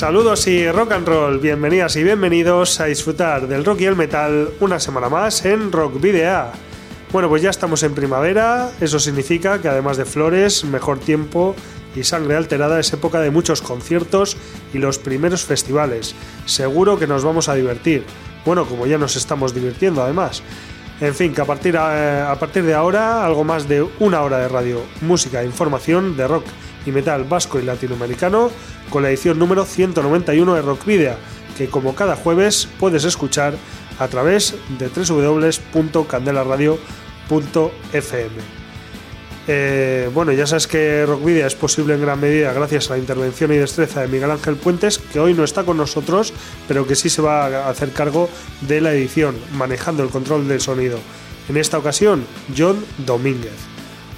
Saludos y rock and roll, bienvenidas y bienvenidos a disfrutar del rock y el metal una semana más en Rock Video. Bueno, pues ya estamos en primavera, eso significa que además de flores, mejor tiempo y sangre alterada es época de muchos conciertos y los primeros festivales. Seguro que nos vamos a divertir. Bueno, como ya nos estamos divirtiendo además. En fin, que a partir, a, partir de ahora, algo más de una hora de radio, música e información de rock y metal vasco y latinoamericano con la edición número 191 de Rock Video, que como cada jueves puedes escuchar a través de www.candelaradio.fm. Eh, bueno, ya sabes que Rockvidia es posible en gran medida gracias a la intervención y destreza de Miguel Ángel Puentes, que hoy no está con nosotros, pero que sí se va a hacer cargo de la edición, manejando el control del sonido. En esta ocasión, John Domínguez.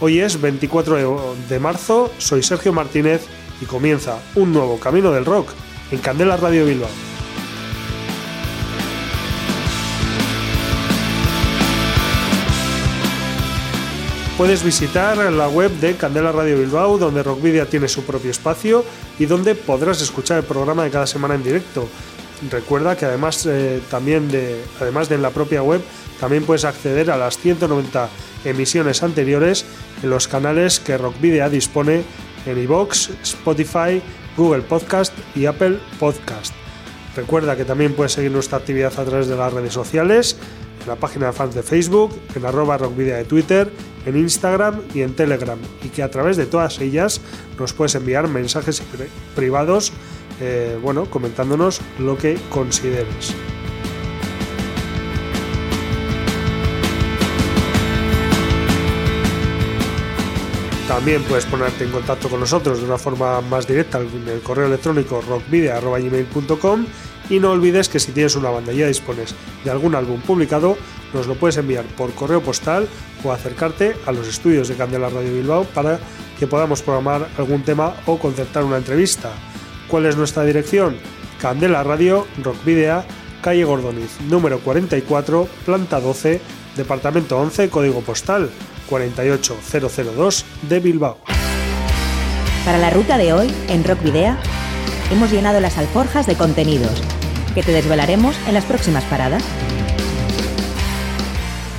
Hoy es 24 de marzo, soy Sergio Martínez y comienza un nuevo camino del rock en Candela Radio Bilbao. Puedes visitar la web de Candela Radio Bilbao, donde Rockvidia tiene su propio espacio y donde podrás escuchar el programa de cada semana en directo. Recuerda que además, eh, también de, además de en la propia web, también puedes acceder a las 190 emisiones anteriores en los canales que Rockvidia dispone en iVoox, Spotify, Google Podcast y Apple Podcast. Recuerda que también puedes seguir nuestra actividad a través de las redes sociales, en la página de fans de Facebook, en arroba rockvidia de Twitter, en Instagram y en Telegram, y que a través de todas ellas nos puedes enviar mensajes privados, eh, bueno, comentándonos lo que consideres. También puedes ponerte en contacto con nosotros de una forma más directa en el correo electrónico rockvidia.gmail.com y no olvides que si tienes una banda y ya dispones de algún álbum publicado, nos lo puedes enviar por correo postal o acercarte a los estudios de Candela Radio Bilbao para que podamos programar algún tema o concertar una entrevista. ¿Cuál es nuestra dirección? Candela Radio, Rockvidea, calle Gordoniz, número 44, planta 12, departamento 11, código postal 48002 de Bilbao. Para la ruta de hoy, en Rock Video, hemos llenado las alforjas de contenidos que te desvelaremos en las próximas paradas.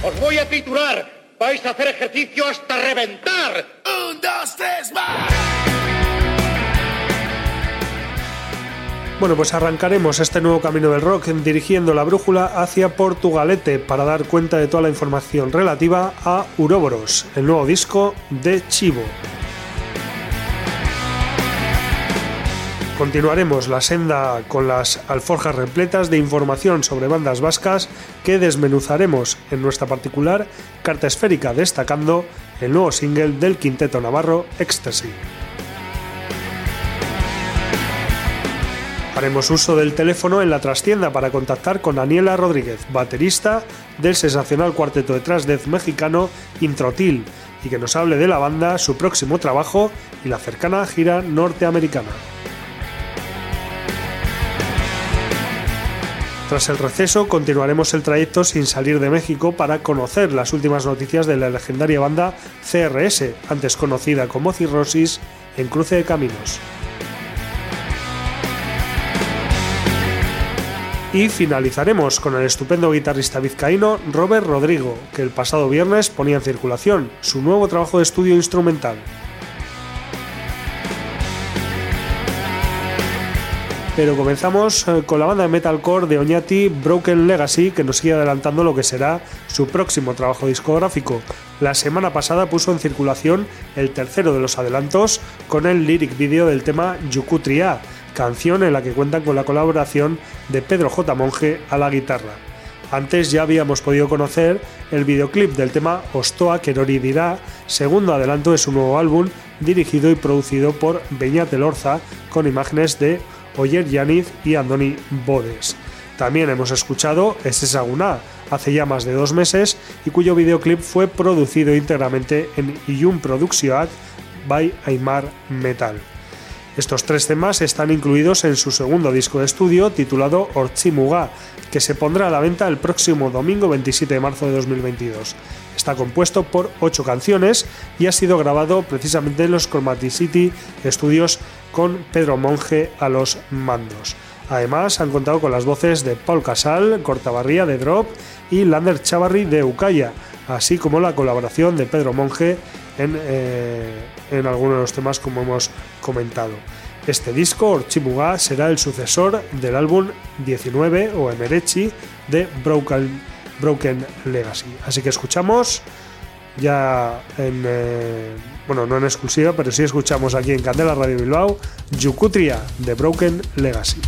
Os voy a titular. Vais a hacer ejercicio hasta reventar. Un, dos, tres, más. Bueno, pues arrancaremos este nuevo camino del rock dirigiendo la brújula hacia Portugalete para dar cuenta de toda la información relativa a Uroboros, el nuevo disco de Chivo. Continuaremos la senda con las alforjas repletas de información sobre bandas vascas que desmenuzaremos en nuestra particular carta esférica destacando el nuevo single del quinteto navarro Ecstasy. Haremos uso del teléfono en la trastienda para contactar con Daniela Rodríguez, baterista del sensacional cuarteto de Tras death mexicano Introtil, y que nos hable de la banda, su próximo trabajo y la cercana gira norteamericana. Tras el receso continuaremos el trayecto sin salir de México para conocer las últimas noticias de la legendaria banda CRS, antes conocida como Cirrosis, en Cruce de Caminos. Y finalizaremos con el estupendo guitarrista vizcaíno Robert Rodrigo, que el pasado viernes ponía en circulación su nuevo trabajo de estudio instrumental. Pero comenzamos eh, con la banda de metalcore de Oñati Broken Legacy, que nos sigue adelantando lo que será su próximo trabajo discográfico. La semana pasada puso en circulación el tercero de los adelantos con el lyric video del tema Yukutria, canción en la que cuentan con la colaboración de Pedro J. Monge a la guitarra. Antes ya habíamos podido conocer el videoclip del tema Ostoa Kerori dirá, segundo adelanto de su nuevo álbum, dirigido y producido por Beñat Elorza, con imágenes de Oyer Yaniz y Andoni Bodes. También hemos escuchado Ese Saguna hace ya más de dos meses y cuyo videoclip fue producido íntegramente en Iyun Production by Aymar Metal. Estos tres temas están incluidos en su segundo disco de estudio titulado Orchimuga, que se pondrá a la venta el próximo domingo 27 de marzo de 2022. Está compuesto por ocho canciones y ha sido grabado precisamente en los Chromaticity Studios con Pedro Monge a los mandos. Además, han contado con las voces de Paul Casal, Cortabarría de Drop y Lander Chavarri de Ucaya, así como la colaboración de Pedro Monge en, eh, algunos de los temas como hemos comentado. Este disco, Orchimuga, será el sucesor del álbum 19 o Emerechi de Broken, Legacy. Así que escuchamos ya en, eh, bueno, no en exclusiva, pero sí escuchamos aquí en Candela Radio Bilbao, Yukutria de Broken Legacy.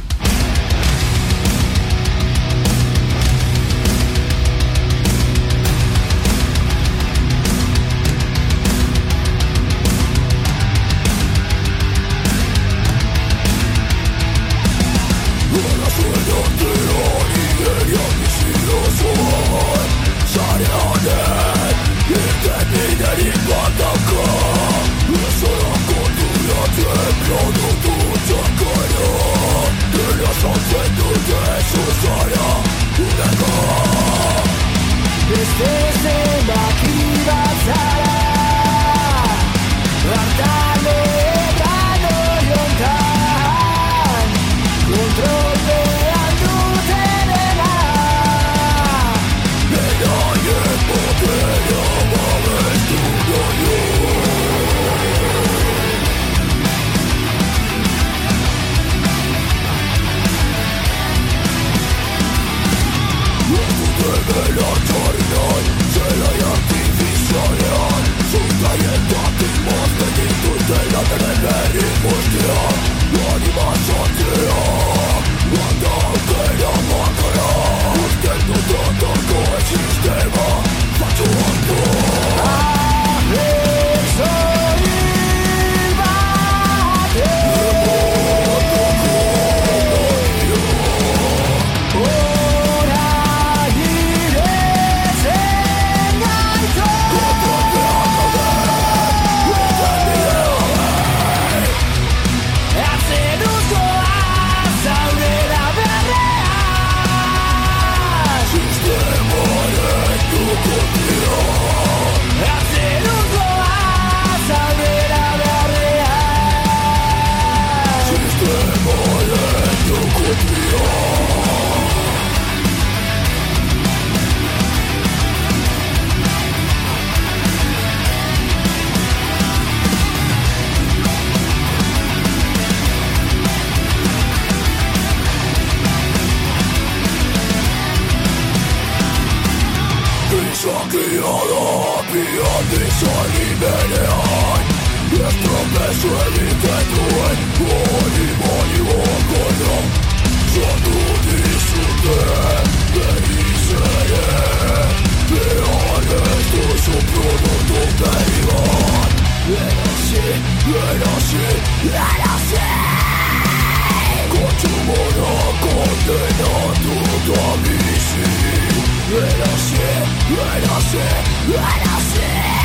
Let us in, let us in, let us in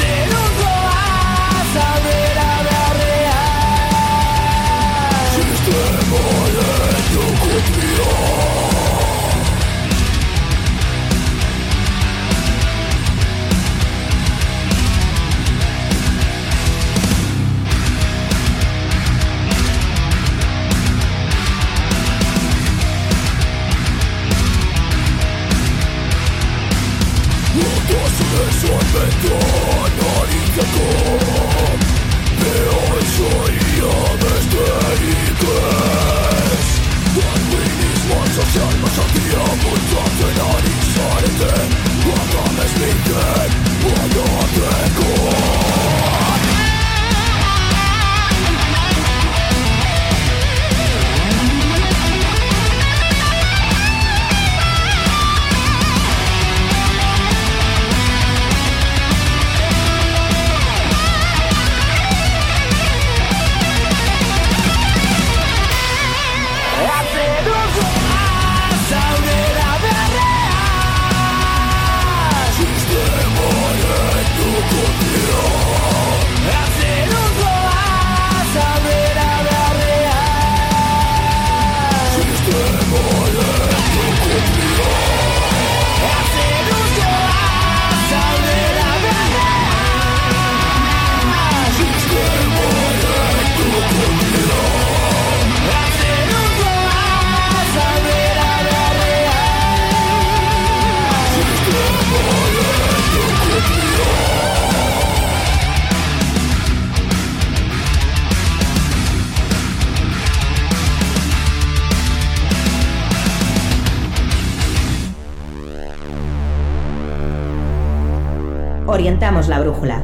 la brújula,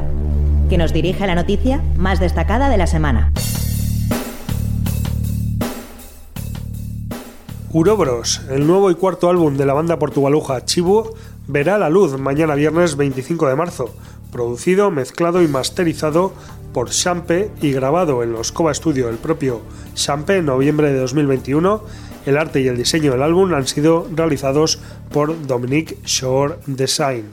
que nos dirige a la noticia más destacada de la semana. Urobros, el nuevo y cuarto álbum de la banda portugaluja Chibu, verá la luz mañana viernes 25 de marzo, producido, mezclado y masterizado por Champe y grabado en los Cova Studio del propio Champe en noviembre de 2021. El arte y el diseño del álbum han sido realizados por Dominique Shore Design.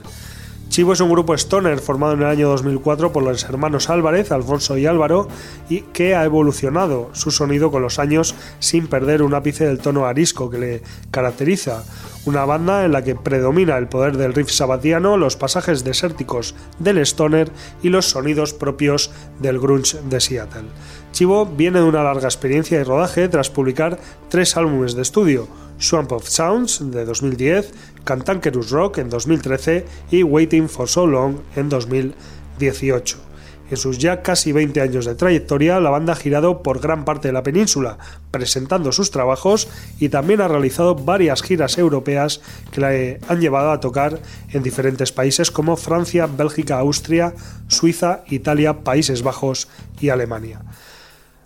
Chivo es un grupo stoner formado en el año 2004 por los hermanos Álvarez, Alfonso y Álvaro, y que ha evolucionado su sonido con los años sin perder un ápice del tono arisco que le caracteriza. Una banda en la que predomina el poder del riff sabatiano, los pasajes desérticos del stoner y los sonidos propios del grunge de Seattle. Chivo viene de una larga experiencia de rodaje tras publicar tres álbumes de estudio, Swamp of Sounds de 2010, Cantankerous Rock en 2013 y Waiting for So Long en 2018. En sus ya casi 20 años de trayectoria, la banda ha girado por gran parte de la península, presentando sus trabajos y también ha realizado varias giras europeas que la han llevado a tocar en diferentes países como Francia, Bélgica, Austria, Suiza, Italia, Países Bajos y Alemania.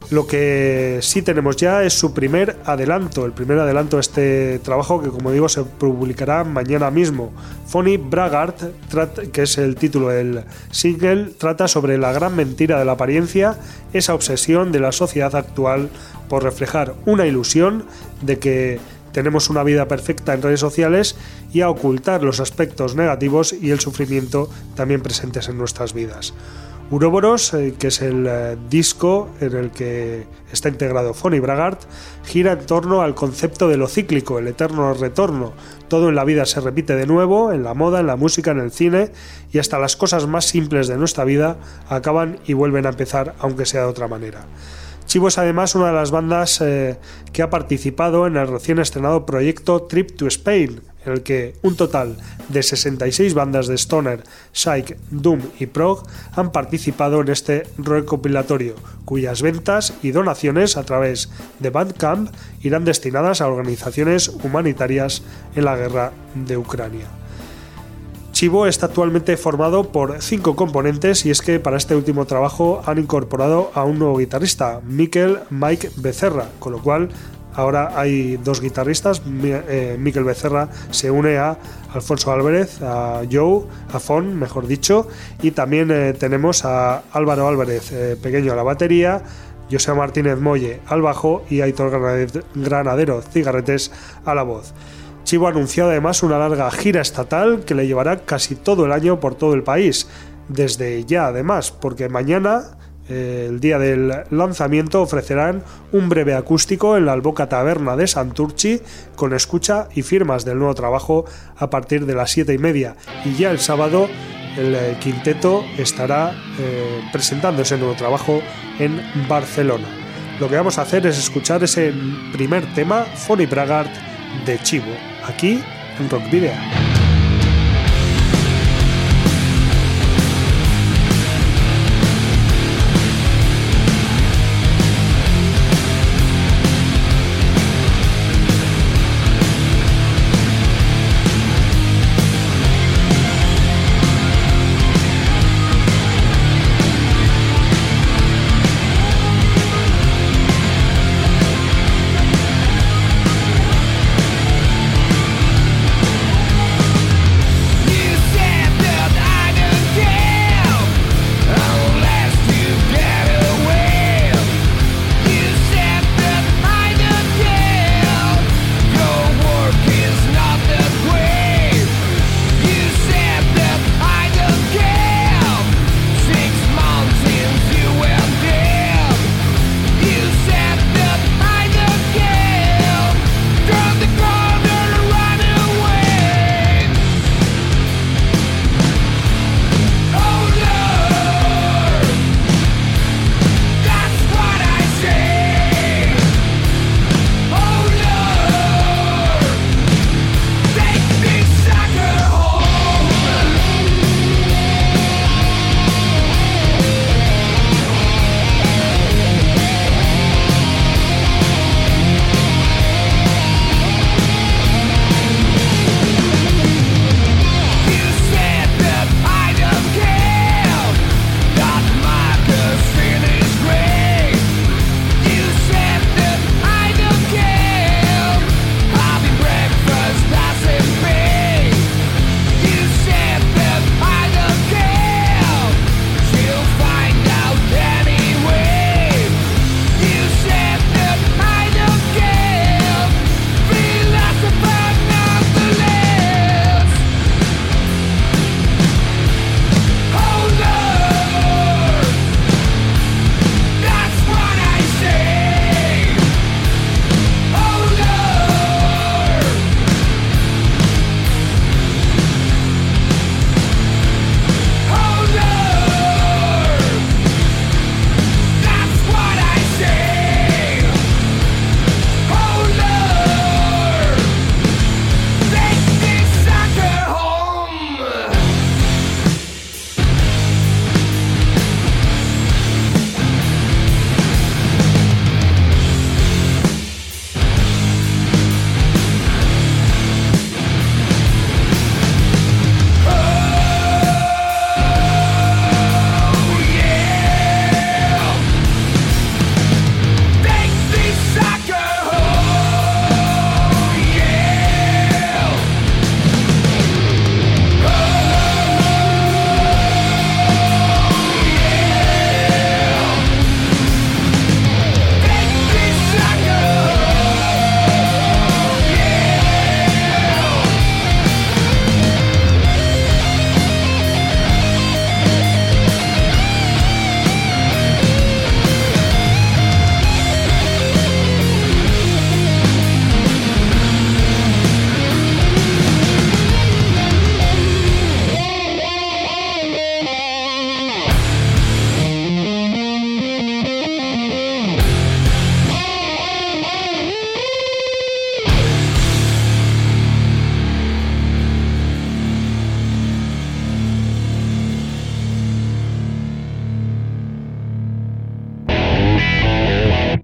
Lo que sí tenemos ya es su primer adelanto, el primer adelanto de este trabajo que como digo se publicará mañana mismo. Fonny Bragart, que es el título del single, trata sobre la gran mentira de la apariencia, esa obsesión de la sociedad actual por reflejar una ilusión de que tenemos una vida perfecta en redes sociales y a ocultar los aspectos negativos y el sufrimiento también presentes en nuestras vidas. Uroboros, eh, que es el eh, disco en el que está integrado Fonny Bragart, gira en torno al concepto de lo cíclico, el eterno retorno. Todo en la vida se repite de nuevo, en la moda, en la música, en el cine, y hasta las cosas más simples de nuestra vida acaban y vuelven a empezar, aunque sea de otra manera. Chivo es además una de las bandas eh, que ha participado en el recién estrenado proyecto Trip to Spain, en el que un total de 66 bandas de Stoner, Psych, Doom y Prog han participado en este recopilatorio, cuyas ventas y donaciones a través de Bandcamp irán destinadas a organizaciones humanitarias en la guerra de Ucrania. Chivo está actualmente formado por cinco componentes y es que para este último trabajo han incorporado a un nuevo guitarrista, Mikel Mike Becerra, con lo cual Ahora hay dos guitarristas, eh, Miquel Becerra se une a Alfonso Álvarez, a Joe, a Fon, mejor dicho, y también eh, tenemos a Álvaro Álvarez, eh, pequeño a la batería, José Martínez Molle al bajo y Aitor Granadero Cigarretes a la voz. Chivo ha anunciado además una larga gira estatal que le llevará casi todo el año por todo el país, desde ya además, porque mañana el día del lanzamiento ofrecerán un breve acústico en la Alboca Taberna de Santurchi con escucha y firmas del nuevo trabajo a partir de las 7 y media. Y ya el sábado el eh, quinteto estará eh, presentando ese nuevo trabajo en Barcelona. Lo que vamos a hacer es escuchar ese primer tema, Fonny Bragart de Chivo, aquí en Rock Video.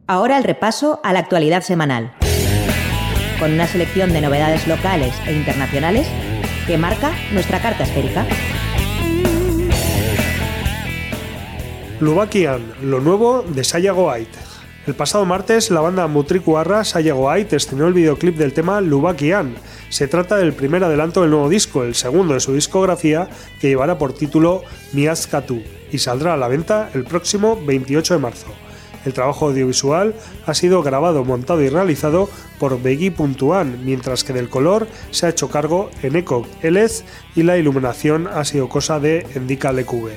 Ahora el repaso a la actualidad semanal, con una selección de novedades locales e internacionales que marca nuestra carta esférica. Lubakian, lo nuevo de Sayago White. El pasado martes, la banda Mutrikuarra Sayago White estrenó el videoclip del tema Lubakian. Se trata del primer adelanto del nuevo disco, el segundo de su discografía, que llevará por título Miazkatu y saldrá a la venta el próximo 28 de marzo. El trabajo audiovisual ha sido grabado, montado y realizado por Begui Puntuan, mientras que del color se ha hecho cargo en Eco Elez y la iluminación ha sido cosa de Endika Lecube.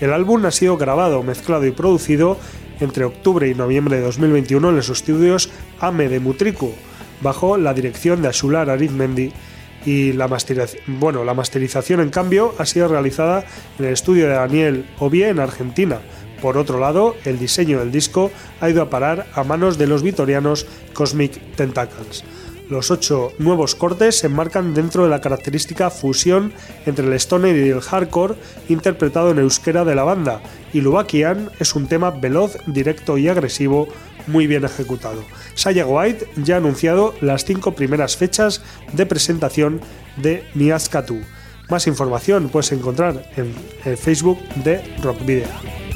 El álbum ha sido grabado, mezclado y producido entre octubre y noviembre de 2021 en los estudios AME de Mutriku, bajo la dirección de Ashular Arizmendi y la, bueno, la masterización en cambio ha sido realizada en el estudio de Daniel Ovie en Argentina, por otro lado, el diseño del disco ha ido a parar a manos de los vitorianos Cosmic Tentacles. Los ocho nuevos cortes se enmarcan dentro de la característica fusión entre el stoner y el hardcore interpretado en euskera de la banda, y Lubakian es un tema veloz, directo y agresivo muy bien ejecutado. Saya White ya ha anunciado las cinco primeras fechas de presentación de Miazkatu. Más información puedes encontrar en el Facebook de Rock Video.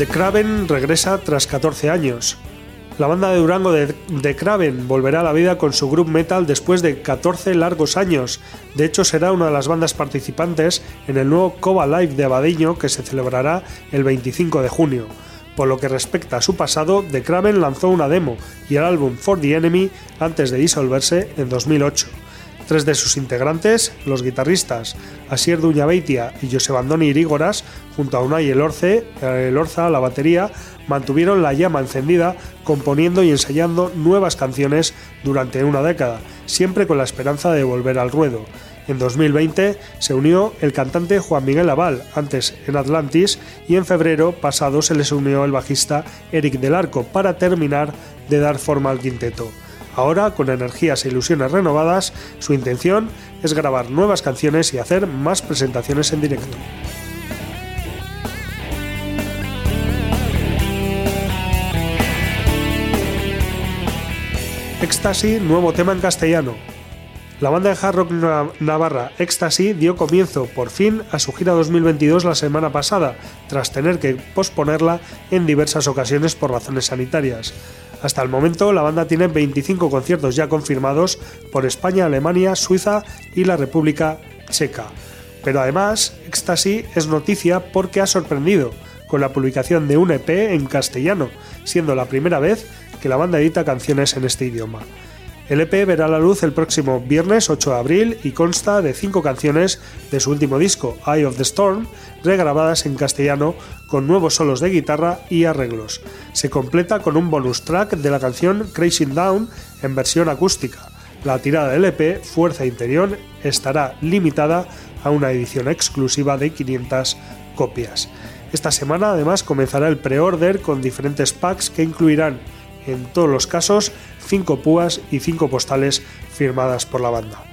The Craven regresa tras 14 años. La banda de Durango de The Craven volverá a la vida con su group metal después de 14 largos años. De hecho, será una de las bandas participantes en el nuevo Cova Live de Abadiño que se celebrará el 25 de junio. Por lo que respecta a su pasado, The Craven lanzó una demo y el álbum For the Enemy antes de disolverse en 2008. Tres de sus integrantes, los guitarristas Asier Duñabeitia y José Bandoni Irígoras, junto a Unai Elorce, Elorza a la batería, mantuvieron la llama encendida componiendo y ensayando nuevas canciones durante una década, siempre con la esperanza de volver al ruedo. En 2020 se unió el cantante Juan Miguel Aval, antes en Atlantis, y en febrero pasado se les unió el bajista Eric Del Arco para terminar de dar forma al quinteto. Ahora, con energías e ilusiones renovadas, su intención es grabar nuevas canciones y hacer más presentaciones en directo. Ecstasy, nuevo tema en castellano. La banda de hard rock navarra Ecstasy dio comienzo por fin a su gira 2022 la semana pasada, tras tener que posponerla en diversas ocasiones por razones sanitarias. Hasta el momento, la banda tiene 25 conciertos ya confirmados por España, Alemania, Suiza y la República Checa. Pero además, Ecstasy es noticia porque ha sorprendido con la publicación de un EP en castellano, siendo la primera vez que la banda edita canciones en este idioma. El EP verá la luz el próximo viernes 8 de abril y consta de cinco canciones de su último disco, Eye of the Storm, regrabadas en castellano con nuevos solos de guitarra y arreglos. Se completa con un bonus track de la canción Crashing Down en versión acústica. La tirada del EP, Fuerza Interior, estará limitada a una edición exclusiva de 500 copias. Esta semana además comenzará el pre-order con diferentes packs que incluirán en todos los casos, cinco púas y cinco postales firmadas por la banda.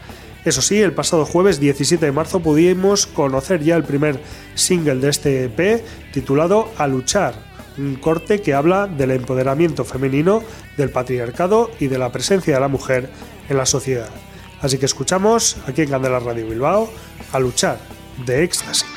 Eso sí, el pasado jueves 17 de marzo pudimos conocer ya el primer single de este EP titulado A luchar, un corte que habla del empoderamiento femenino, del patriarcado y de la presencia de la mujer en la sociedad. Así que escuchamos aquí en Candela Radio Bilbao A luchar de éxtasis.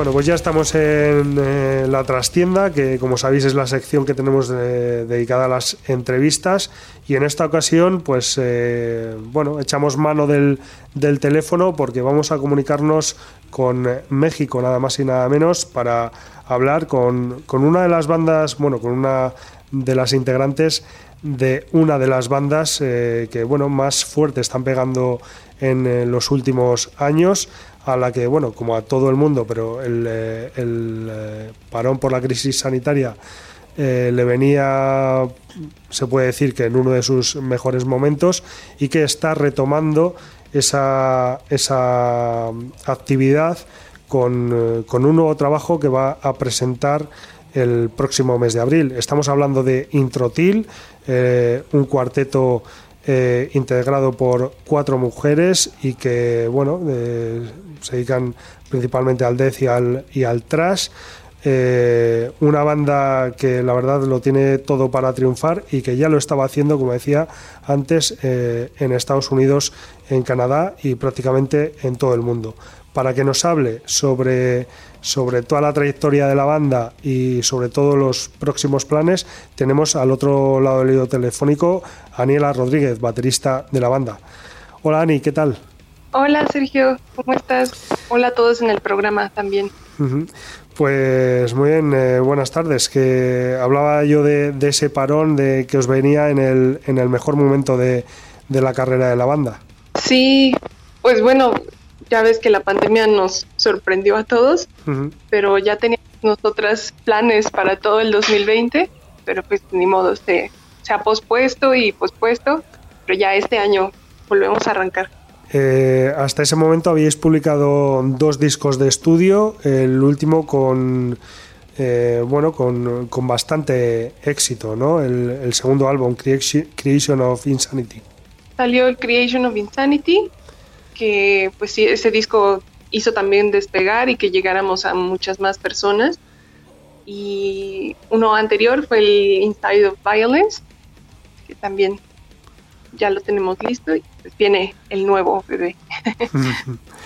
Bueno, pues ya estamos en eh, la trastienda, que como sabéis es la sección que tenemos dedicada a las entrevistas. Y en esta ocasión, pues eh, bueno, echamos mano del, teléfono porque vamos a comunicarnos con México, nada más y nada menos, para hablar con, una de las bandas, bueno, con una de las integrantes de una de las bandas eh, que bueno más fuerte están pegando en los últimos años a la que, bueno, como a todo el mundo, pero el, eh, eh, parón por la crisis sanitaria eh, le venía, se puede decir que en uno de sus mejores momentos y que está retomando esa, esa actividad con, un nuevo trabajo que va a presentar el próximo mes de abril. Estamos hablando de Introtil, un cuarteto integrado por cuatro mujeres y que bueno se dedican principalmente al death y al, y al trash. Eh, una banda que la verdad lo tiene todo para triunfar y que ya lo estaba haciendo, como decía antes, eh, en Estados Unidos, en Canadá y prácticamente en todo el mundo. Para que nos hable sobre, sobre toda la trayectoria de la banda y sobre todos los próximos planes, tenemos al otro lado del hilo telefónico a Aniela Rodríguez, baterista de la banda. Hola Ani, ¿qué tal? Hola Sergio, ¿cómo estás? Hola a todos en el programa también. Pues muy bien, eh, buenas tardes. Que hablaba yo de, ese parón de que os venía en el, en el mejor momento de, la carrera de la banda. Sí, pues bueno, ya ves que la pandemia nos sorprendió a todos, pero ya teníamos nosotras planes para todo el 2020, pero pues ni modo, se, se ha pospuesto y pospuesto, pero ya este año volvemos a arrancar. Eh, hasta ese momento habíais publicado dos discos de estudio, el último con eh, bueno con, bastante éxito, ¿no? El, segundo álbum, Creation of Insanity. Salió el Creation of Insanity, que pues sí, ese disco hizo también despegar y que llegáramos a muchas más personas. Y uno anterior fue el Inside of Violence, que también ya lo tenemos listo y pues viene el nuevo bebé.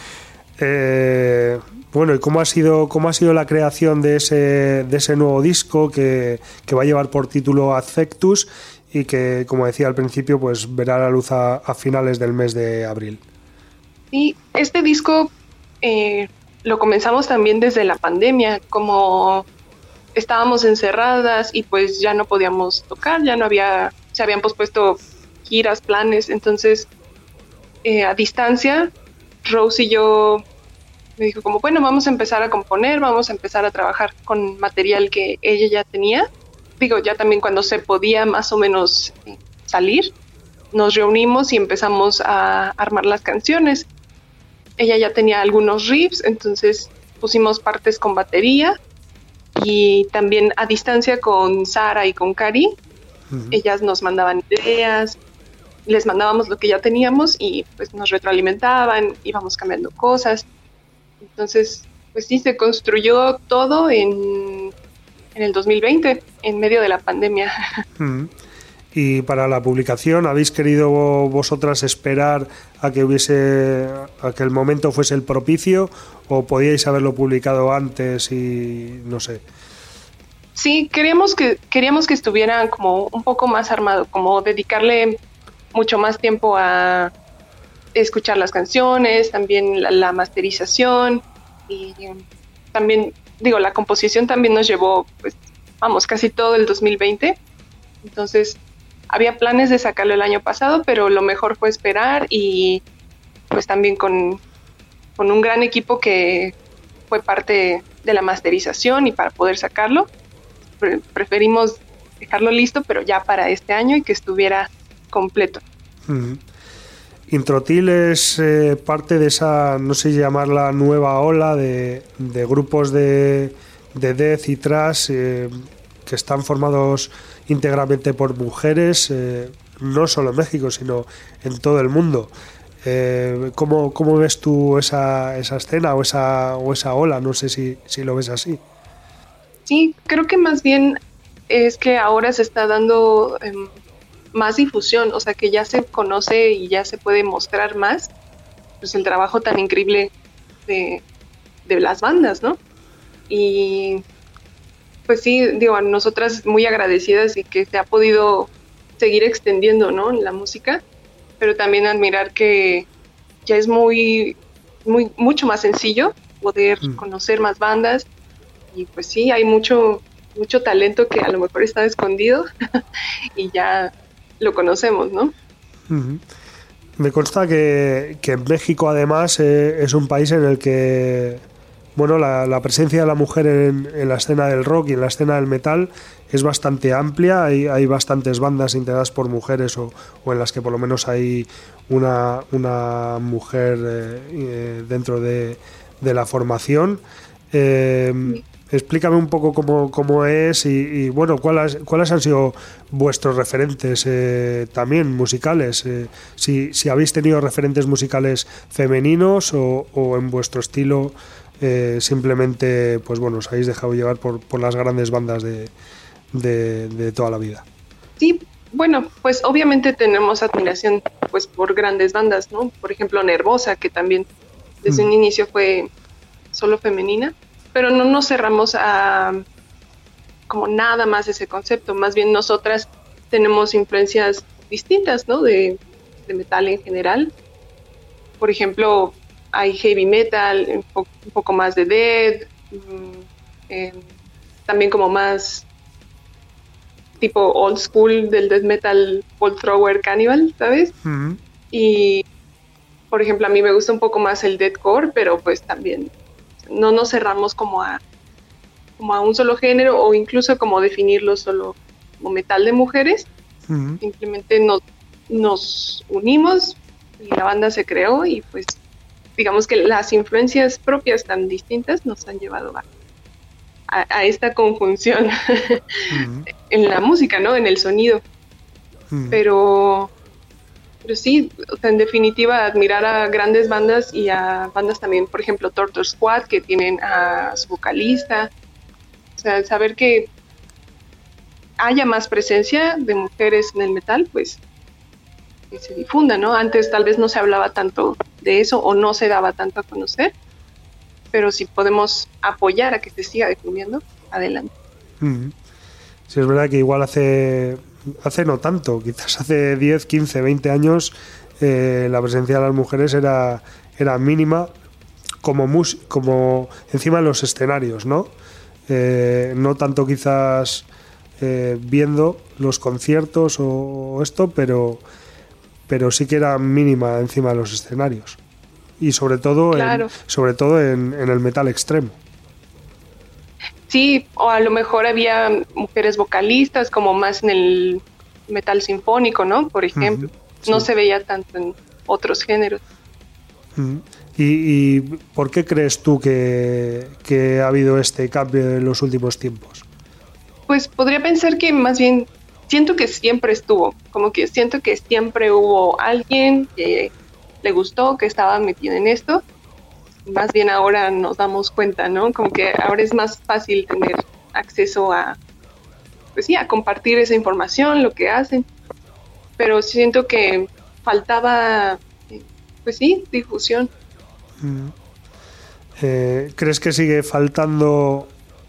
Eh, bueno, ¿y cómo ha sido cómo ha sido la creación de ese, de ese nuevo disco que, va a llevar por título Affectus y que, como decía al principio, pues verá la luz a, finales del mes de abril? Sí, este disco eh, lo comenzamos también desde la pandemia, como estábamos encerradas y pues ya no podíamos tocar, ya no había, se habían pospuesto giras, planes. Entonces, eh, a distancia, Rose y yo me dijo como, bueno, vamos a empezar a componer, vamos a empezar a trabajar con material que ella ya tenía. Digo, ya también cuando se podía más o menos salir, nos reunimos y empezamos a armar las canciones. Ella ya tenía algunos riffs, entonces pusimos partes con batería y también a distancia con Sara y con Cari. Ellas nos mandaban ideas, les mandábamos lo que ya teníamos y pues nos retroalimentaban, íbamos cambiando cosas. Entonces, pues sí, se construyó todo en, en el 2020, en medio de la pandemia. Y para la publicación, ¿habéis querido vosotras esperar a que hubiese, a que el momento fuese el propicio o podíais haberlo publicado antes y no sé? Sí, queríamos que, queríamos que estuviera como un poco más armado, como dedicarle mucho más tiempo a escuchar las canciones, también la, masterización y también, digo, la composición también nos llevó, pues, vamos, casi todo el 2020. Entonces, había planes de sacarlo el año pasado, pero lo mejor fue esperar y pues también con, con un gran equipo que fue parte de la masterización y para poder sacarlo, preferimos dejarlo listo, pero ya para este año y que estuviera completo. Introtil es eh, parte de esa, no sé llamarla nueva ola de, grupos de, de death y thrash eh, que están formados íntegramente por mujeres, eh, no solo en México, sino en todo el mundo. Eh, ¿cómo, ¿cómo, ves tú esa, esa escena o esa, o esa ola? No sé si, si lo ves así. Sí, creo que más bien es que ahora se está dando em, más difusión, o sea que ya se conoce y ya se puede mostrar más pues el trabajo tan increíble de, de las bandas, ¿no? Y pues sí, digo, a nosotras muy agradecidas y que se ha podido seguir extendiendo, ¿no? La música, pero también admirar que ya es muy, muy, mucho más sencillo poder mm. conocer más bandas y pues sí, hay mucho, mucho talento que a lo mejor está escondido y ya lo conocemos, ¿no? Me consta que, que México además eh, es un país en el que bueno, la, presencia de la mujer en, la escena del rock y en la escena del metal es bastante amplia. Hay, hay bastantes bandas integradas por mujeres o, en las que por lo menos hay una, una mujer eh, eh, dentro de, la formación. Eh, explícame un poco cómo, es y, bueno, ¿cuáles, cuáles han sido vuestros referentes también musicales. si, si habéis tenido referentes musicales femeninos o, o en vuestro estilo eh, simplemente, pues bueno, os habéis dejado llevar por, por las grandes bandas de, de, toda la vida. Sí, bueno, pues obviamente tenemos admiración pues por grandes bandas, ¿no? Por ejemplo, Nervosa, que también desde mm. un inicio fue solo femenina, pero no nos cerramos a como nada más ese concepto, más bien nosotras tenemos influencias distintas, ¿no? De, de metal en general. Por ejemplo, hay heavy metal, un, poco más de dead, mm, también como más tipo old school del death metal Old Thrower Cannibal, ¿sabes? Y por ejemplo, a mí me gusta un poco más el deathcore, pero pues también no nos cerramos como a como a un solo género o incluso como definirlo solo como metal de mujeres. Simplemente nos, nos unimos y la banda se creó y pues digamos que las influencias propias tan distintas nos han llevado a, a, esta conjunción en la música, ¿no? En el sonido. Pero, pero sí, en definitiva, admirar a grandes bandas y a bandas también, por ejemplo, Tortoise Squad, que tienen a su vocalista. O sea, saber que haya más presencia de mujeres en el metal, pues se difunda, ¿no? Antes tal vez no se hablaba tanto de eso o no se daba tanto a conocer, pero si podemos apoyar a que se siga difundiendo, adelante. Sí, es verdad que igual hace, hace no tanto, quizás hace 10, 15, 20 años eh, la presencia de las mujeres era, era mínima como, como encima de los escenarios, ¿no? Eh, no tanto quizás eh, viendo los conciertos o esto, pero pero sí que era mínima encima de los escenarios. Y sobre todo, en, sobre todo en, el metal extremo. Sí, o a lo mejor había mujeres vocalistas, como más en el metal sinfónico, ¿no? Por ejemplo. No se veía tanto en otros géneros. ¿Y, por qué crees tú que, que ha habido este cambio en los últimos tiempos? Pues podría pensar que más bien siento que siempre estuvo, como que siento que siempre hubo alguien que le gustó, que estaba metido en esto. Más bien ahora nos damos cuenta, ¿no? Como que ahora es más fácil tener acceso a, pues sí, a compartir esa información, lo que hacen. Pero siento que faltaba, pues sí, difusión. Mm. Eh, ¿Crees que sigue faltando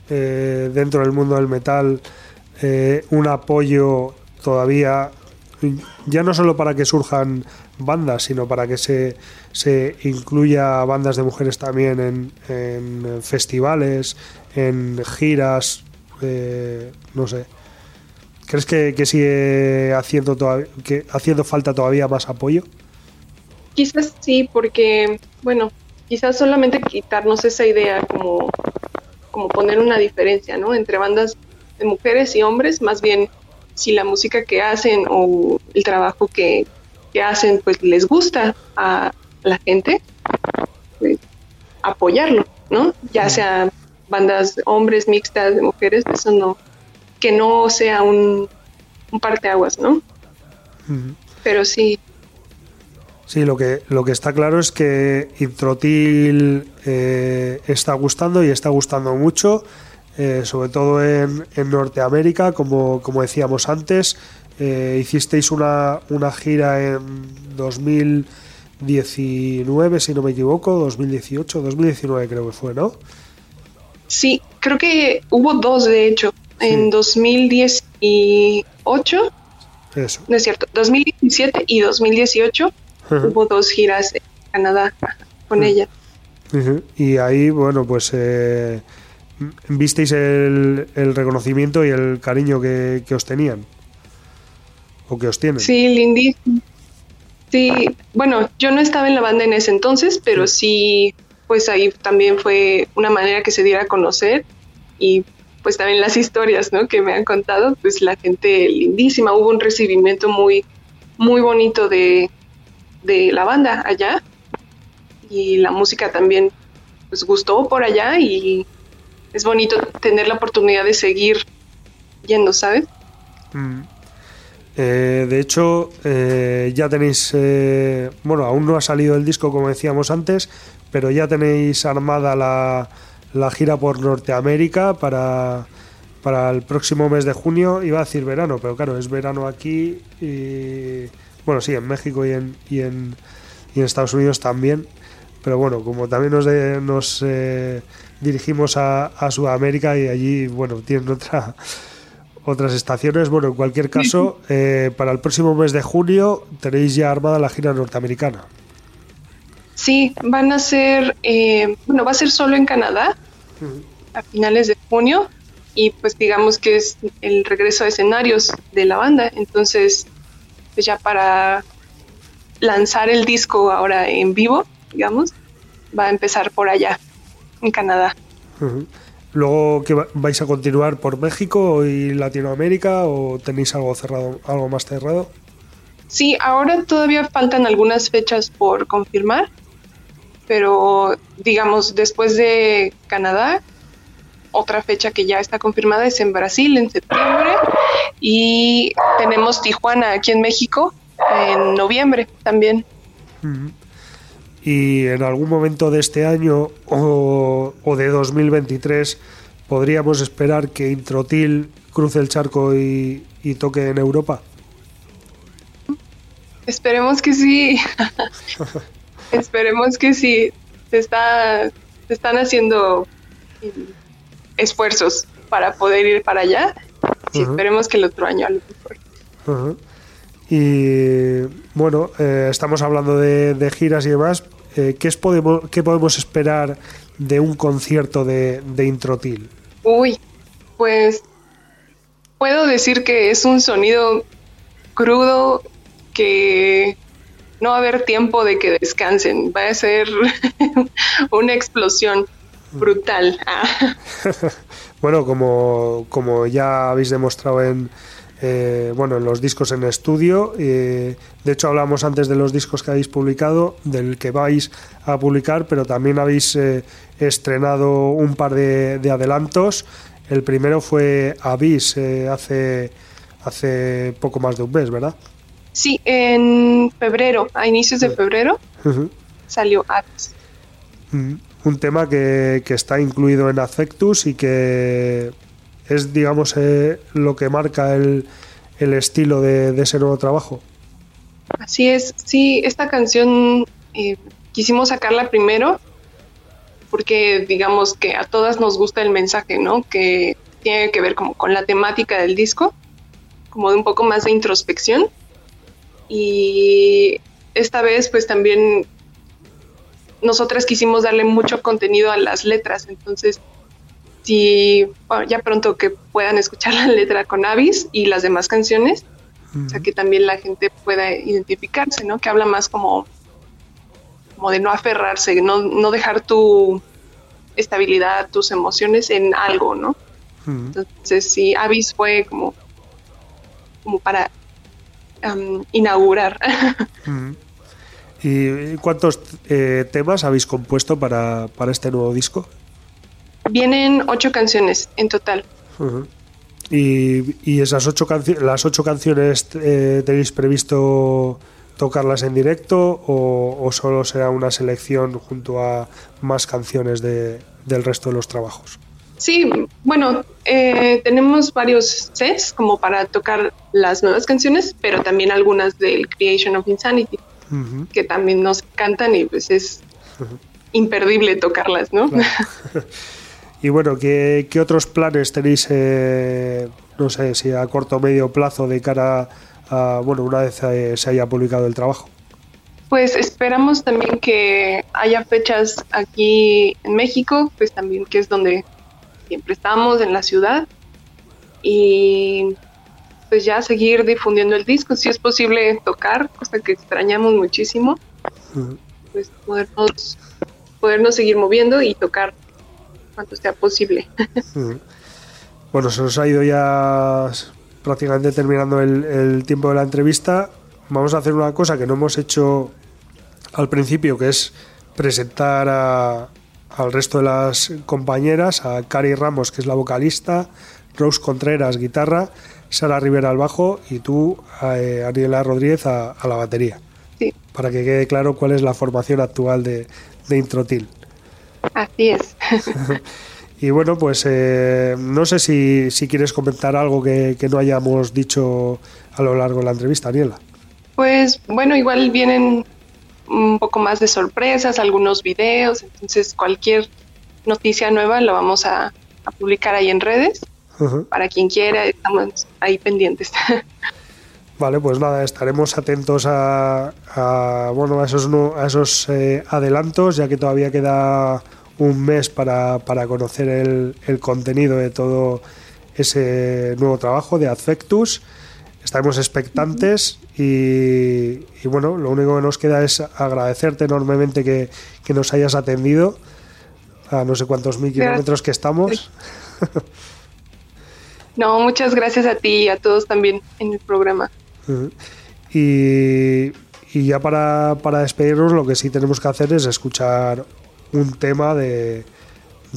eh, dentro del mundo del metal eh, un apoyo todavía, ya no solo para que surjan bandas, sino para que se, se incluya bandas de mujeres también en, festivales, en giras, eh, no sé. ¿Crees que, sigue haciendo, que haciendo falta todavía más apoyo? Quizás sí, porque, bueno, quizás solamente quitarnos esa idea como, como poner una diferencia, ¿no? Entre bandas de mujeres y hombres, más bien si la música que hacen o el trabajo que, hacen pues les gusta a la gente, pues apoyarlo, ¿no? Ya sea bandas hombres, mixtas, de mujeres, eso no, que no sea un, un parteaguas, ¿no? Pero sí. Sí, lo que, lo que está claro es que Introtil eh, está gustando y está gustando mucho, eh, sobre todo en, en Norteamérica, como, como, decíamos antes. Eh, hicisteis una, una gira en 2019, si no me equivoco, 2018, 2019 creo que fue, ¿no? Sí, creo que hubo dos, de hecho, sí. en 2018. Eso. No es cierto, 2017 y 2018 uh -huh. hubo dos giras en Canadá con uh -huh. ella. Uh -huh. Y ahí, bueno, pues eh, visteis el, el, reconocimiento y el cariño que, que, os tenían. O que os tienen. Sí, lindísimo. Sí, bueno, yo no estaba en la banda en ese entonces, pero sí, pues ahí también fue una manera que se diera a conocer y pues también las historias, ¿no? Que me han contado, pues la gente lindísima, hubo un recibimiento muy, muy bonito de, de la banda allá y la música también pues gustó por allá y es bonito tener la oportunidad de seguir yendo, ¿sabes? Mm. Eh, de hecho, eh, ya tenéis, eh, bueno, aún no ha salido el disco como decíamos antes, pero ya tenéis armada la, la gira por Norteamérica para, para el próximo mes de junio. Iba a decir verano, pero claro, es verano aquí y, bueno, sí, en México y en, y en, y en Estados Unidos también. Pero bueno, como también nos, eh, dirigimos a, a, Sudamérica y allí, bueno, tienen otra, otras estaciones. Bueno, en cualquier caso, eh, para el próximo mes de junio tenéis ya armada la gira norteamericana. Sí, van a ser, eh, bueno, va a ser solo en Canadá uh -huh. a finales de junio y pues digamos que es el regreso a escenarios de la banda. Entonces, pues ya para lanzar el disco ahora en vivo, digamos, va a empezar por allá, en Canadá. Uh -huh. Luego, ¿qué vais a continuar por México y Latinoamérica o tenéis algo cerrado, algo más cerrado? Sí, ahora todavía faltan algunas fechas por confirmar, pero digamos, después de Canadá, otra fecha que ya está confirmada es en Brasil en septiembre y tenemos Tijuana aquí en México en noviembre también. Uh -huh y en algún momento de este año o, o, de 2023 podríamos esperar que Introtil cruce el charco y, y toque en Europa? Esperemos que sí. Esperemos que sí. Se, está, se están haciendo esfuerzos para poder ir para allá. Sí, uh -huh. Esperemos que el otro año a lo mejor. Uh -huh. Y bueno, eh, estamos hablando de, de, giras y demás. Eh, ¿qué, es podemos, ¿Qué podemos esperar de un concierto de, de Introtil? Uy, pues puedo decir que es un sonido crudo que no va a haber tiempo de que descansen. Va a ser una explosión brutal. bueno, como, como ya habéis demostrado en, eh, bueno, en los discos en estudio. Eh, de hecho, hablamos antes de los discos que habéis publicado, del que vais a publicar, pero también habéis eh, estrenado un par de, de, adelantos. El primero fue Avis eh, hace, hace poco más de un mes, ¿verdad? Sí, en febrero, a inicios de febrero, uh -huh. salió Avis. Un tema que, que está incluido en Affectus y que es, digamos, eh, lo que marca el, el estilo de, de, ese nuevo trabajo. Así es, sí, esta canción eh, quisimos sacarla primero porque digamos que a todas nos gusta el mensaje, ¿no? Que tiene que ver como con la temática del disco, como de un poco más de introspección. Y esta vez pues también nosotras quisimos darle mucho contenido a las letras, entonces si bueno, ya pronto que puedan escuchar la letra con Avis y las demás canciones, uh -huh. o sea que también la gente pueda identificarse, ¿no? Que habla más como, como de no aferrarse, no, no dejar tu estabilidad, tus emociones en algo, ¿no? Uh -huh. Entonces sí, Avis fue como, como para um, inaugurar. Uh -huh. ¿Y cuántos eh, temas habéis compuesto para, para este nuevo disco? Vienen ocho canciones en total. y, y, esas ocho canciones, las ocho canciones eh, tenéis previsto tocarlas en directo o, o, solo será una selección junto a más canciones de, del resto de los trabajos? Sí, bueno, eh, tenemos varios sets como para tocar las nuevas canciones, pero también algunas del Creation of Insanity, uh -huh. que también nos cantan y pues es uh -huh. imperdible tocarlas, ¿no? Claro. y bueno, ¿qué, ¿qué, otros planes tenéis, eh, no sé, si a corto o medio plazo de cara a, bueno, una vez eh, se haya publicado el trabajo? Pues esperamos también que haya fechas aquí en México, pues también que es donde siempre estamos, en la ciudad. Y pues ya seguir difundiendo el disco, si es posible tocar, cosa que extrañamos muchísimo, uh -huh. pues podernos, podernos seguir moviendo y tocar cuanto sea posible. -huh. Bueno, se nos ha ido ya prácticamente terminando el, el tiempo de la entrevista vamos a hacer una cosa que no hemos hecho al principio, que es presentar a, al resto de las compañeras, a Cari Ramos, que es la vocalista, Rose Contreras, guitarra, Sara Rivera al bajo y tú, eh, Ariela Rodríguez, a, a, la batería. Sí. Para que quede claro cuál es la formación actual de, de Introtil. Así es. y bueno, pues eh, no sé si, si, quieres comentar algo que, que no hayamos dicho a lo largo de la entrevista, Ariela. Pues bueno, igual vienen un poco más de sorpresas, algunos videos, entonces cualquier noticia nueva la vamos a, a publicar ahí en redes. Uh -huh. Para quien quiera, estamos ahí pendientes. Vale, pues nada, estaremos atentos a, a bueno, a esos, a esos eh, adelantos, ya que todavía queda un mes para, para conocer el, el, contenido de todo ese nuevo trabajo de Adfectus estaremos expectantes y, y, bueno, lo único que nos queda es agradecerte enormemente que, que nos hayas atendido a no sé cuántos mil kilómetros que estamos. No, muchas gracias a ti y a todos también en el programa. Y, y ya para, para despedirnos lo que sí tenemos que hacer es escuchar un tema de,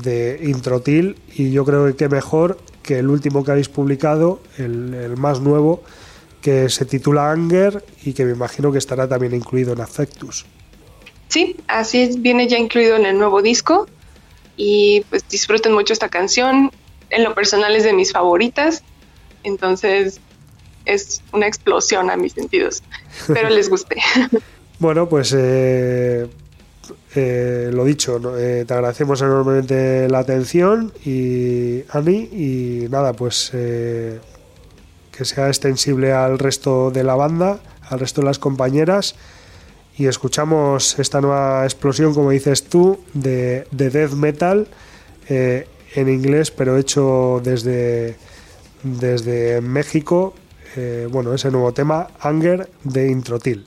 de Introtil y yo creo que mejor que el último que habéis publicado, el, más nuevo, que se titula Anger y que me imagino que estará también incluido en Affectus. Sí, así es, viene ya incluido en el nuevo disco y pues disfruten mucho esta canción. En lo personal es de mis favoritas, entonces es una explosión a mis sentidos, pero les guste. bueno, pues eh, eh, lo dicho, eh, te agradecemos enormemente la atención y Ani y nada, pues que sea extensible al resto de la banda, al resto de las compañeras y escuchamos esta nueva explosión, como dices tú, de, de death metal en inglés, pero hecho desde, desde México. Eh, bueno, ese nuevo tema, Anger de Introtil.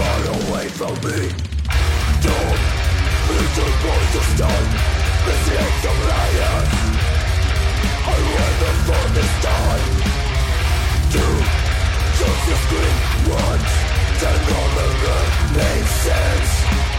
far away from me. Don't It's a of stone, the end of liars I waited for this time To Just scream once Then all the make sense.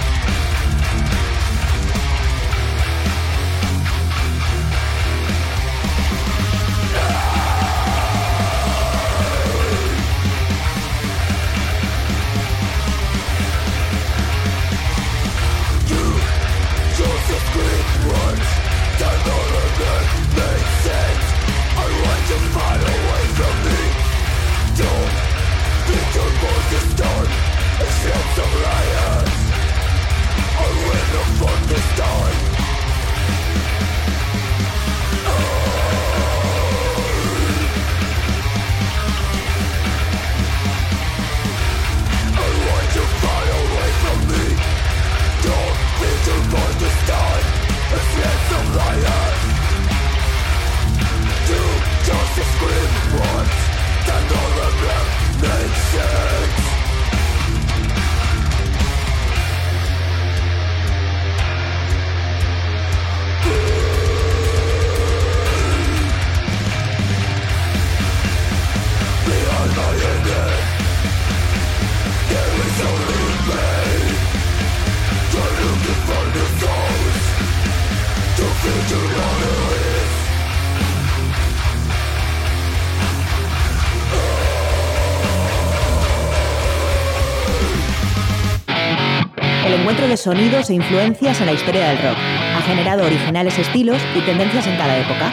Sonidos e influencias en la historia del rock. Ha generado originales estilos y tendencias en cada época.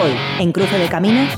Hoy, en Cruce de Caminos,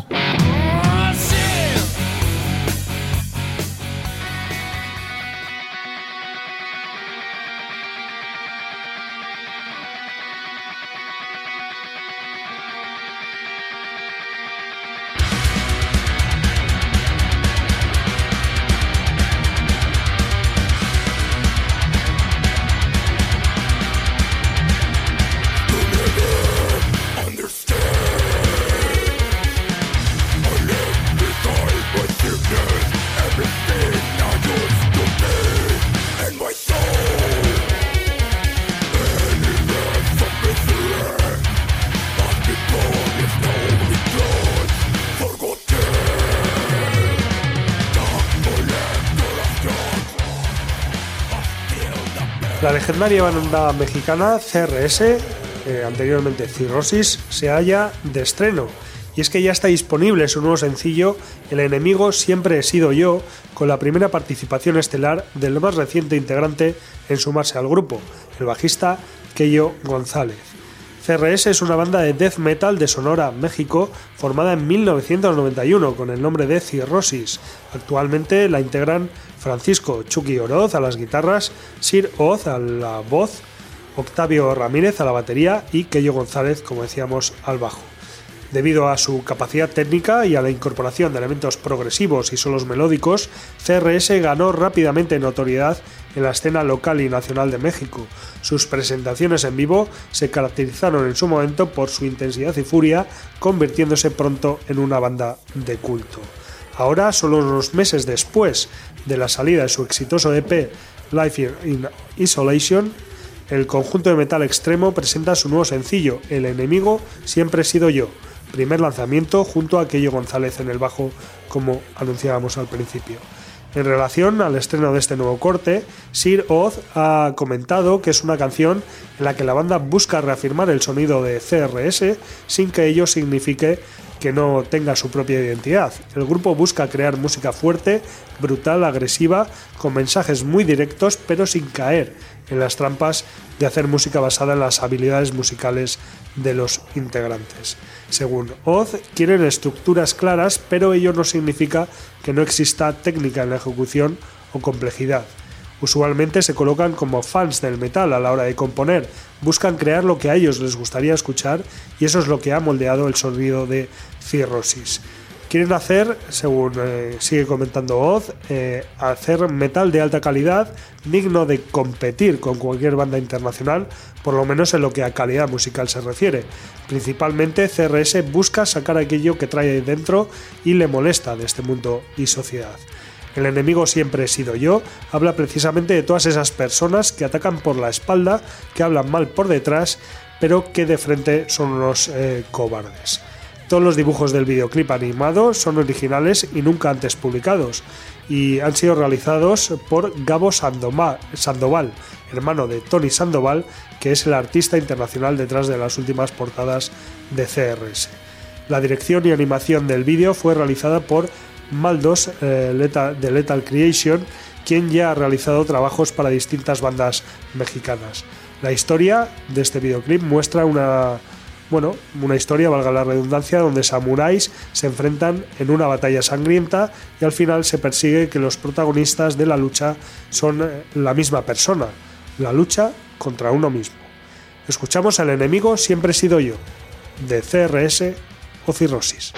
legendaria banda mexicana CRS, eh, anteriormente Cirrosis, se halla de estreno. Y es que ya está disponible su nuevo sencillo El enemigo siempre he sido yo, con la primera participación estelar del más reciente integrante en sumarse al grupo, el bajista Keyo González. CRS es una banda de death metal de Sonora, México, formada en 1991 con el nombre de Cirrosis. Actualmente la integran Francisco Chucky Oroz a las guitarras, Sir Oz a la voz, Octavio Ramírez a la batería y Keyo González, como decíamos, al bajo. Debido a su capacidad técnica y a la incorporación de elementos progresivos y solos melódicos, CRS ganó rápidamente notoriedad en la escena local y nacional de México. Sus presentaciones en vivo se caracterizaron en su momento por su intensidad y furia, convirtiéndose pronto en una banda de culto. Ahora, solo unos meses después de la salida de su exitoso EP Life in Isolation, el conjunto de metal extremo presenta su nuevo sencillo, El enemigo siempre he sido yo, primer lanzamiento junto a Keyo González en el bajo, como anunciábamos al principio. En relación al estreno de este nuevo corte, Sir Oz ha comentado que es una canción en la que la banda busca reafirmar el sonido de CRS sin que ello signifique que no tenga su propia identidad. El grupo busca crear música fuerte, brutal, agresiva, con mensajes muy directos, pero sin caer en las trampas de hacer música basada en las habilidades musicales de los integrantes. Según Oz, quieren estructuras claras, pero ello no significa que no exista técnica en la ejecución o complejidad. Usualmente se colocan como fans del metal a la hora de componer, buscan crear lo que a ellos les gustaría escuchar y eso es lo que ha moldeado el sonido de Cirrosis. Quieren hacer, según eh, sigue comentando Oz, eh, hacer metal de alta calidad, digno de competir con cualquier banda internacional, por lo menos en lo que a calidad musical se refiere. Principalmente CRS busca sacar aquello que trae dentro y le molesta de este mundo y sociedad. El enemigo siempre he sido yo, habla precisamente de todas esas personas que atacan por la espalda, que hablan mal por detrás, pero que de frente son unos eh, cobardes. Todos los dibujos del videoclip animado son originales y nunca antes publicados, y han sido realizados por Gabo Sandoval, hermano de Tony Sandoval, que es el artista internacional detrás de las últimas portadas de CRS. La dirección y animación del vídeo fue realizada por Maldos eh, de Lethal Creation, quien ya ha realizado trabajos para distintas bandas mexicanas. La historia de este videoclip muestra una, bueno, una historia, valga la redundancia, donde samuráis se enfrentan en una batalla sangrienta y al final se persigue que los protagonistas de la lucha son eh, la misma persona, la lucha contra uno mismo. Escuchamos al enemigo siempre he sido yo, de CRS o Cirrosis.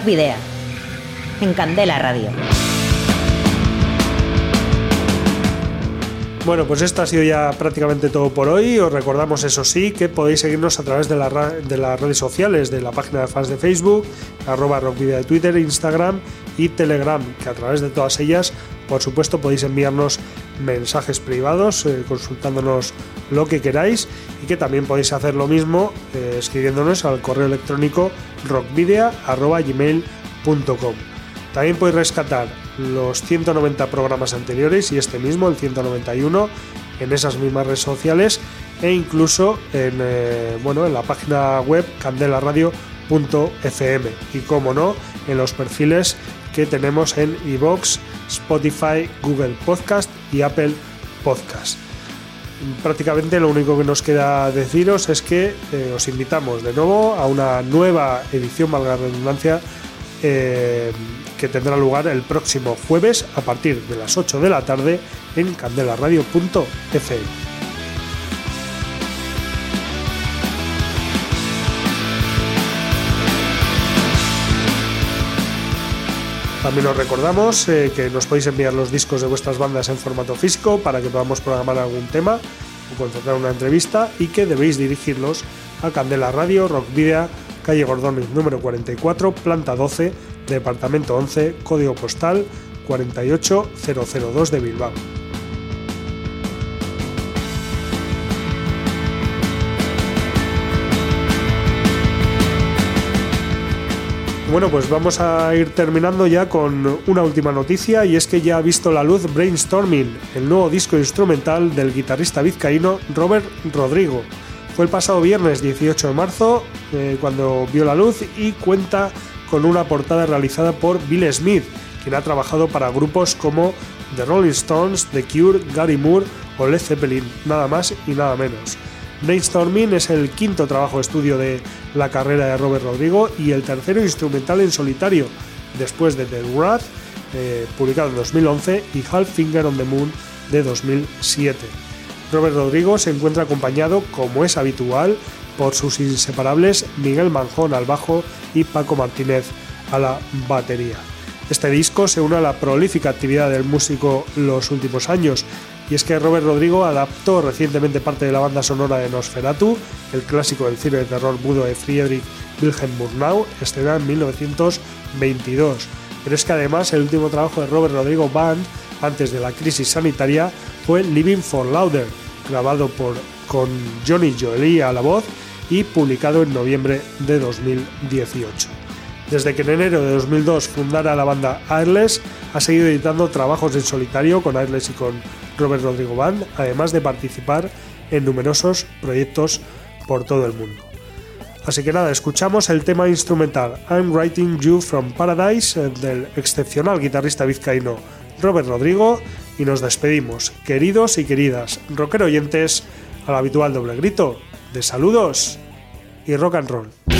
Rock Video. En Candela Radio. Bueno, pues esto ha sido ya prácticamente todo por hoy. Os recordamos, eso sí, que podéis seguirnos a través de, de las redes sociales, de la página de fans de Facebook, arroba de Twitter, Instagram y Telegram, que a través de todas ellas, por supuesto, podéis enviarnos mensajes privados eh, consultándonos lo que queráis y que también podéis hacer lo mismo eh, escribiéndonos al correo electrónico rockvidea.gmail.com. También podéis rescatar los 190 programas anteriores y este mismo, el 191, en esas mismas redes sociales e incluso en, eh, bueno, en la página web candelaradio.fm y como no, en los perfiles que tenemos en iVoox, Spotify, Google Podcast y Apple Podcast. Prácticamente lo único que nos queda deciros es que eh, os invitamos de nuevo a una nueva edición, valga la redundancia, eh, que tendrá lugar el próximo jueves a partir de las 8 de la tarde en candelaradio.fm. También os recordamos eh, que nos podéis enviar los discos de vuestras bandas en formato físico para que podamos programar algún tema o contratar una entrevista y que debéis dirigirlos a Candela Radio, Rock Video, calle Gordón número 44, planta 12, departamento 11, código postal 48002 de Bilbao. Bueno, pues vamos a ir terminando ya con una última noticia y es que ya ha visto la luz Brainstorming, el nuevo disco instrumental del guitarrista vizcaíno Robert Rodrigo. Fue el pasado viernes 18 de marzo eh, cuando vio la luz y cuenta con una portada realizada por Bill Smith, quien ha trabajado para grupos como The Rolling Stones, The Cure, Gary Moore o Led Zeppelin, nada más y nada menos. Brainstorming es el quinto trabajo de estudio de la carrera de Robert Rodrigo y el tercero instrumental en solitario, después de The Wrath, eh, publicado en 2011, y Half Finger on the Moon de 2007. Robert Rodrigo se encuentra acompañado, como es habitual, por sus inseparables Miguel Manjón al bajo y Paco Martínez a la batería. Este disco se une a la prolífica actividad del músico los últimos años y es que Robert Rodrigo adaptó recientemente parte de la banda sonora de Nosferatu, el clásico del cine de terror mudo de Friedrich Wilhelm Murnau, estrenado en 1922. Pero es que además el último trabajo de Robert Rodrigo Band, antes de la crisis sanitaria, fue Living for Louder, grabado por, con Johnny Jolie a la voz y publicado en noviembre de 2018. Desde que en enero de 2002 fundara la banda Airless, ha seguido editando trabajos en solitario con Airless y con Robert Rodrigo Band, además de participar en numerosos proyectos por todo el mundo. Así que nada, escuchamos el tema instrumental I'm Writing You from Paradise eh, del excepcional guitarrista vizcaíno Robert Rodrigo y nos despedimos, queridos y queridas rocker oyentes, al habitual doble grito de saludos y rock and roll.